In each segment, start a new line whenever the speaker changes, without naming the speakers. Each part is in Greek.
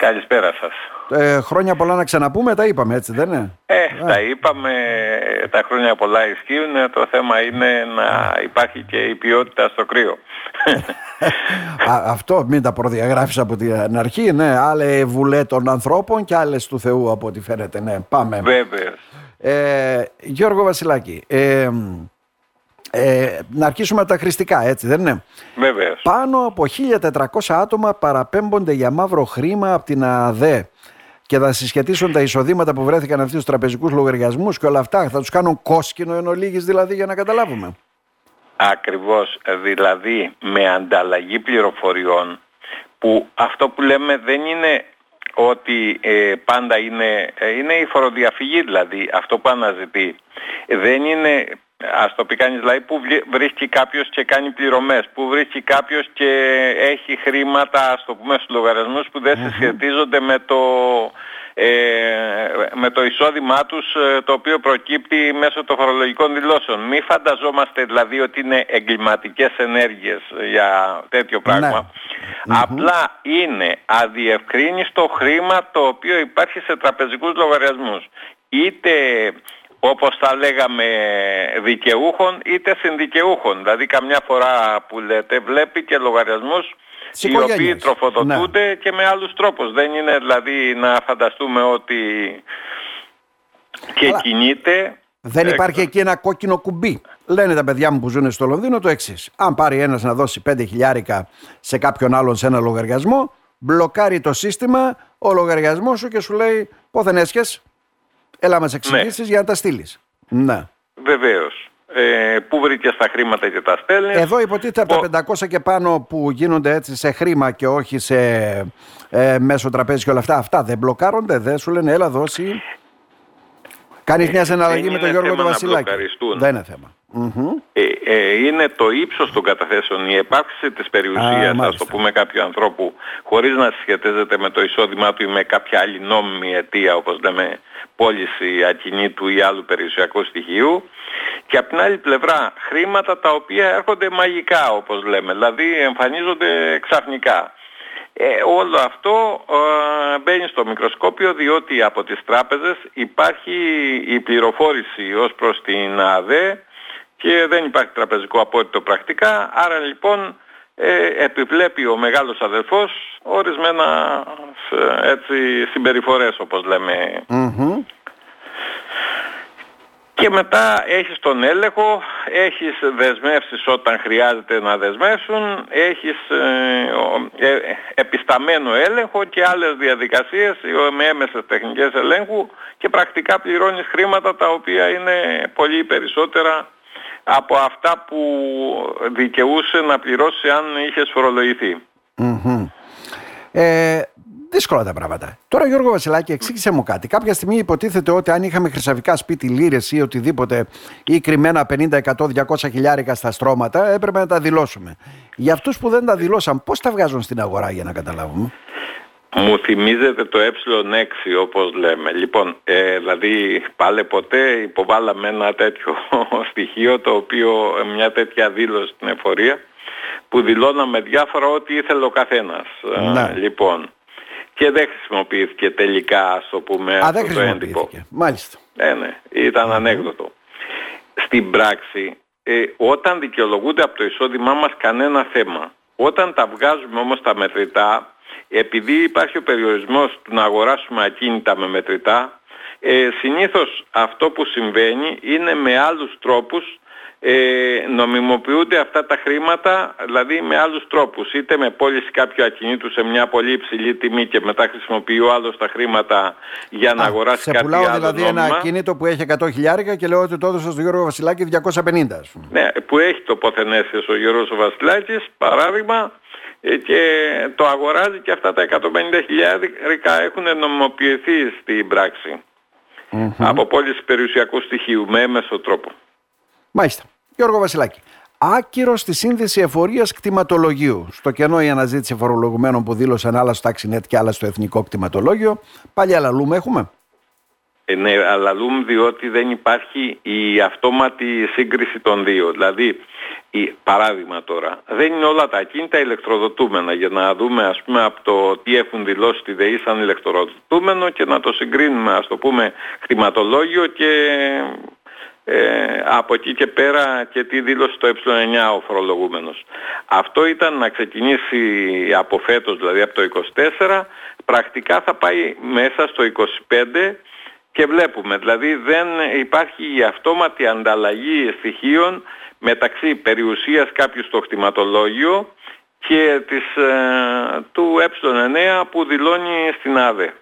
Καλησπέρα σας.
Ε, χρόνια πολλά να ξαναπούμε, τα είπαμε έτσι δεν είναι;
Ε, τα είπαμε, τα χρόνια πολλά ισχύουν, το θέμα είναι να υπάρχει και η ποιότητα στο κρύο.
Α, αυτό μην τα προδιαγράφεις από την αρχή, ναι, άλλε βουλέ των ανθρώπων και άλλες του Θεού από ό,τι φαίνεται, ναι, πάμε.
Βέβαια.
Ε, Γιώργο Βασιλάκη, ε, ε, να αρχίσουμε τα χρηστικά, έτσι δεν είναι;
Βέβαια.
Πάνω από 1.400 άτομα παραπέμπονται για μαύρο χρήμα από την ΑΔΕ και θα συσχετίσουν τα εισοδήματα που βρέθηκαν αυτοί στους τραπεζικούς λογαριασμούς και όλα αυτά. Θα τους κάνουν κόσκινο εν ολίγης δηλαδή για να καταλάβουμε.
Ακριβώς, δηλαδή με ανταλλαγή πληροφοριών που αυτό που λέμε δεν είναι ότι ε, πάντα είναι, ε, είναι η φοροδιαφυγή δηλαδή αυτό που αναζητεί. Δεν είναι ας το πει κανείς δηλαδή που βρίσκει κάποιος και κάνει πληρωμές, που βρίσκει κάποιος και έχει χρήματα ας το πούμε στους λογαριασμούς που δεν συσχετίζονται με το, ε, με το εισόδημά τους ε, το οποίο προκύπτει μέσω των φορολογικών δηλώσεων. Μη φανταζόμαστε δηλαδή ότι είναι εγκληματικές ενέργειες για τέτοιο
Ναι.
πράγμα. Απλά είναι αδιευκρίνιστο χρήμα το οποίο υπάρχει σε τραπεζικούς λογαριασμούς. Είτε όπως θα λέγαμε δικαιούχων είτε συνδικαιούχων. Δηλαδή καμιά φορά που λέτε βλέπει και λογαριασμούς
Της
οι οποίοι
οικογένειας. Ναι.
τροφοδοτούνται και με άλλους τρόπους. Δεν είναι δηλαδή να φανταστούμε ότι και
Αλλά
κινείται.
Δεν
ε,
υπάρχει εκεί ένα κόκκινο κουμπί. Λένε τα παιδιά μου που ζουν στο Λονδίνο το εξής. Αν πάρει ένας να δώσει 5 χιλιάρικα σε κάποιον άλλον σε ένα λογαριασμό, μπλοκάρει το σύστημα ο λογαριασμός σου και σου λέει πόθεν έσχες, έλα μας εξηγήσεις για να τα στείλεις. Ναι.
Βεβαίως. Ε, πού βρήκες τα χρήματα και τα στέλνεις;
Εδώ υποτίθεται από τα 500 και πάνω που γίνονται έτσι σε χρήμα και όχι σε ε, μέσω τραπέζι και όλα αυτά, αυτά δεν μπλοκάρονται, δεν σου λένε έλα δώσει. Κάνεις μια συναλλαγή
δεν
με τον
είναι
Γιώργο
θέμα
τον
να
Βασιλάκη.
μπλοκαριστούν.
Δεν είναι θέμα. Μμμ.
Ε, ε, είναι το ύψος των καταθέσεων, η επάρξη της
Α,
περιουσίας, ας
μάλιστα.
το πούμε κάποιου ανθρώπου, χωρίς να συσχετίζεται με το εισόδημά του ή με κάποια άλλη νόμιμη αιτία, όπως λέμε πώληση ακινήτου ή άλλου περιουσιακού στοιχείου. Και από την άλλη πλευρά, χρήματα τα οποία έρχονται μαγικά, όπως λέμε, δηλαδή εμφανίζονται ξαφνικά. Ε, όλο αυτό ε, μπαίνει στο μικροσκόπιο διότι από τις τράπεζες υπάρχει η πληροφόρηση ως προς την ΑΔΕ και δεν υπάρχει τραπεζικό απόρριτο πρακτικά, άρα λοιπόν ε, επιβλέπει ο μεγάλος αδελφός ορισμένα ε, έτσι, συμπεριφορές όπως λέμε
Μμμ.
και μετά έχεις τον έλεγχο, έχεις δεσμεύσεις όταν χρειάζεται να δεσμεύσουν, έχεις ε, ο- ε, επισταμένο έλεγχο και άλλες διαδικασίες ε, με έμεσες τεχνικές ελέγχου και πρακτικά πληρώνεις χρήματα τα οποία είναι πολύ περισσότερα από αυτά που δικαιούσε να πληρώσει αν είχες φορολογηθεί.
Μμμ. Ε, δύσκολα τα πράγματα. Τώρα, Γιώργο Βασιλάκη, εξήγησε μου κάτι. Κάποια στιγμή υποτίθεται ότι αν είχαμε χρυσαφικά σπίτι, λίρε ή οτιδήποτε ή κρυμμένα 50, 100, 200 χιλιάρικα στα στρώματα, έπρεπε να τα δηλώσουμε. Για αυτούς που δεν τα δηλώσαν, πώς τα βγάζουν στην αγορά για να καταλάβουμε;
Μου θυμίζεται το ε6 όπως λέμε. Λοιπόν, ε, δηλαδή πάλε ποτέ υποβάλαμε ένα τέτοιο στοιχείο το οποίο μια τέτοια δήλωση στην εφορία που δηλώναμε διάφορα ό,τι ήθελε ο καθένας.
Ναι.
Ε, λοιπόν, και δεν χρησιμοποιήθηκε τελικά, ας το πούμε,
Α,
αυτό
δεν
το έντυπο.
χρησιμοποιήθηκε. Μάλιστα.
Ναι, ναι, ήταν ανέκδοτο. Στην πράξη, ε, όταν δικαιολογούνται από το εισόδημά μας κανένα θέμα, όταν τα βγάζουμε όμως τα μετρητά, επειδή υπάρχει ο περιορισμός του να αγοράσουμε ακίνητα με μετρητά, ε, συνήθως αυτό που συμβαίνει είναι με άλλους τρόπους ε, νομιμοποιούνται αυτά τα χρήματα, δηλαδή με άλλους τρόπους. Είτε με πώληση κάποιου ακινήτου σε μια πολύ υψηλή τιμή και μετά χρησιμοποιεί ο άλλος τα χρήματα για να
Α,
αγοράσει
σε
κάτι
πουλάω
άλλο
δηλαδή
νόμιμα.
ένα ακίνητο που έχει 100 χιλιάρικα και λέω ότι το έδωσα στον Γιώργο Βασιλάκη 250, ας πούμε.
Ναι, που έχει τοποθενέσει ο Γιώργος ο Βασιλάκης, παράδειγμα, ε, και το αγοράζει και αυτά τα 150 χιλιάρικα έχουν νομιμοποιηθεί στην πράξη. Από πώληση περιουσιακού στοιχείου με έμεσο τρόπο.
Μάλιστα. Γιώργο Βασιλάκη. Άκυρο στη σύνδεση εφορίας κτηματολογίου. Στο κενό η αναζήτηση φορολογουμένων που δήλωσαν άλλα στο Taxinet και άλλα στο Εθνικό Κτηματολόγιο. Πάλι αλλαλούμε έχουμε;
Ε, ναι, αλλά διότι δεν υπάρχει η αυτόματη σύγκριση των δύο. Δηλαδή, η, παράδειγμα τώρα, δεν είναι όλα τα ακίνητα ηλεκτροδοτούμενα για να δούμε ας πούμε από το τι έχουν δηλώσει τη ΔΕΗ σαν ηλεκτροδοτούμενο και να το συγκρίνουμε ας το πούμε χρηματολόγιο και ε, από εκεί και πέρα και τι δήλωσε το ε9 ο φορολογούμενος. Αυτό ήταν να ξεκινήσει από φέτος, δηλαδή από το 24, πρακτικά θα πάει μέσα στο 25 και βλέπουμε, δηλαδή δεν υπάρχει η αυτόματη ανταλλαγή στοιχείων μεταξύ περιουσίας κάποιου στο χτιματολόγιο και της, ε, του ε9 που δηλώνει στην ΑΔΕ.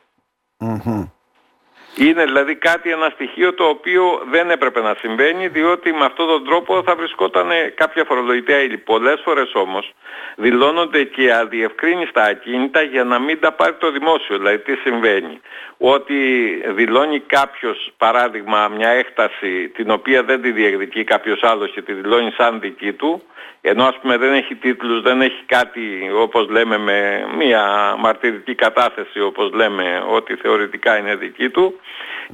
Είναι δηλαδή κάτι ένα στοιχείο το οποίο δεν έπρεπε να συμβαίνει διότι με αυτόν τον τρόπο θα βρισκόταν κάποια φορολογητέα ύλη. Πολλές φορές όμως δηλώνονται και αδιευκρίνηστα ακίνητα για να μην τα πάρει το δημόσιο. Δηλαδή τι συμβαίνει; Ότι δηλώνει κάποιος παράδειγμα μια έκταση την οποία δεν τη διεκδικεί κάποιος άλλος και τη δηλώνει σαν δική του ενώ ας πούμε δεν έχει τίτλους, δεν έχει κάτι όπως λέμε με μια μαρτυρική κατάθεση όπως λέμε ότι θεωρητικά είναι δική του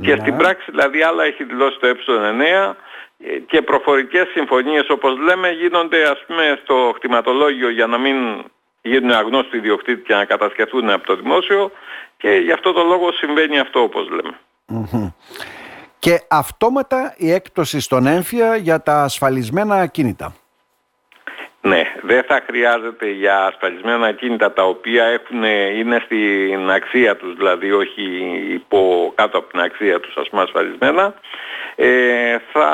και ναι. στην πράξη δηλαδή άλλα έχει δηλώσει το ε9 και προφορικές συμφωνίες όπως λέμε γίνονται ας πούμε στο χτιματολόγιο για να μην γίνουν αγνώστοι ιδιοκτήτη και να κατασκευούν από το δημόσιο και γι' αυτό το λόγο συμβαίνει αυτό όπως
Και αυτόματα η έκπτωση στον έμφυα για τα ασφαλισμένα ακίνητα.
Ναι, δεν θα χρειάζεται για ασφαλισμένα ακίνητα τα οποία έχουν, είναι στην αξία τους, δηλαδή όχι υπό, κάτω από την αξία τους ας πούμε ασφαλισμένα, ε, θα,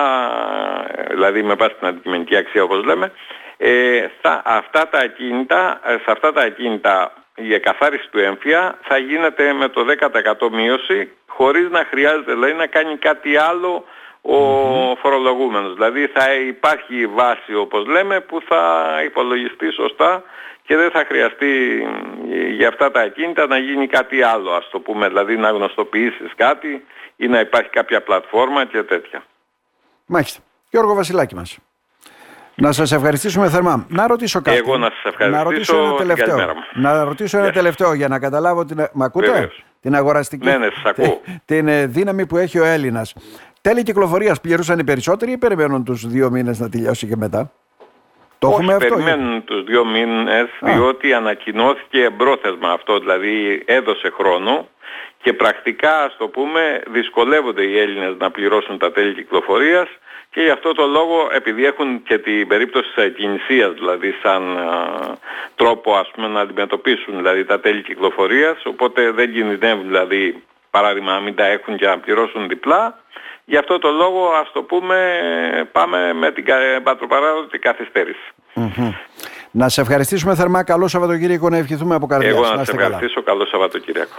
δηλαδή με βάση την αντικειμενική αξία όπως λέμε, ε, θα, αυτά τα ακίνητα, σε αυτά τα ακίνητα η εκαθάριση του έμφυα θα γίνεται με το 10% μείωση χωρίς να χρειάζεται δηλαδή, να κάνει κάτι άλλο ο mm φορολογούμενος. Δηλαδή θα υπάρχει βάση όπως λέμε που θα υπολογιστεί σωστά και δεν θα χρειαστεί για αυτά τα ακίνητα να γίνει κάτι άλλο ας το πούμε. Δηλαδή να γνωστοποιήσεις κάτι ή να υπάρχει κάποια πλατφόρμα και τέτοια.
Μάλιστα. Γιώργο Βασιλάκη μας. Να σας ευχαριστήσουμε θερμά. Να ρωτήσω κάτι.
Εγώ να σας ευχαριστήσω. Να ρωτήσω
ένα τελευταίο. Να ρωτήσω ένα τελευταίο για να καταλάβω την... Μ' ακούτε; Την αγοραστική.
Ναι, ναι, σας ακούω.
την ε, δύναμη που έχει ο Έλληνας. Τέλη κυκλοφορίας πληρούσαν οι περισσότεροι ή περιμένουν τους δύο μήνες να τελειώσει και μετά;
Το Όχι, έχουμε αυτό. Περιμένουν τους δύο μήνες διότι ανακοινώθηκε εμπρόθεσμα αυτό, δηλαδή έδωσε χρόνο και πρακτικά ας το πούμε δυσκολεύονται οι Έλληνες να πληρώσουν τα τέλη κυκλοφορίας και γι' αυτό το λόγο επειδή έχουν και την περίπτωση της εκκινησίας δηλαδή σαν τρόπο ας πούμε να αντιμετωπίσουν δηλαδή τα τέλη κυκλοφορίας οπότε δεν κινδυνεύουν δηλαδή παράδειγμα να μην τα έχουν και να πληρώσουν διπλά Γι' αυτό το λόγο ας το πούμε πάμε με την πατροπαράδοτη
Να σε ευχαριστήσουμε θερμά. Καλό Σαββατοκύριακο να ευχηθούμε από καρδιάς.
Εγώ να, να σε ευχαριστήσω. Καλό Σαββατοκύριακο.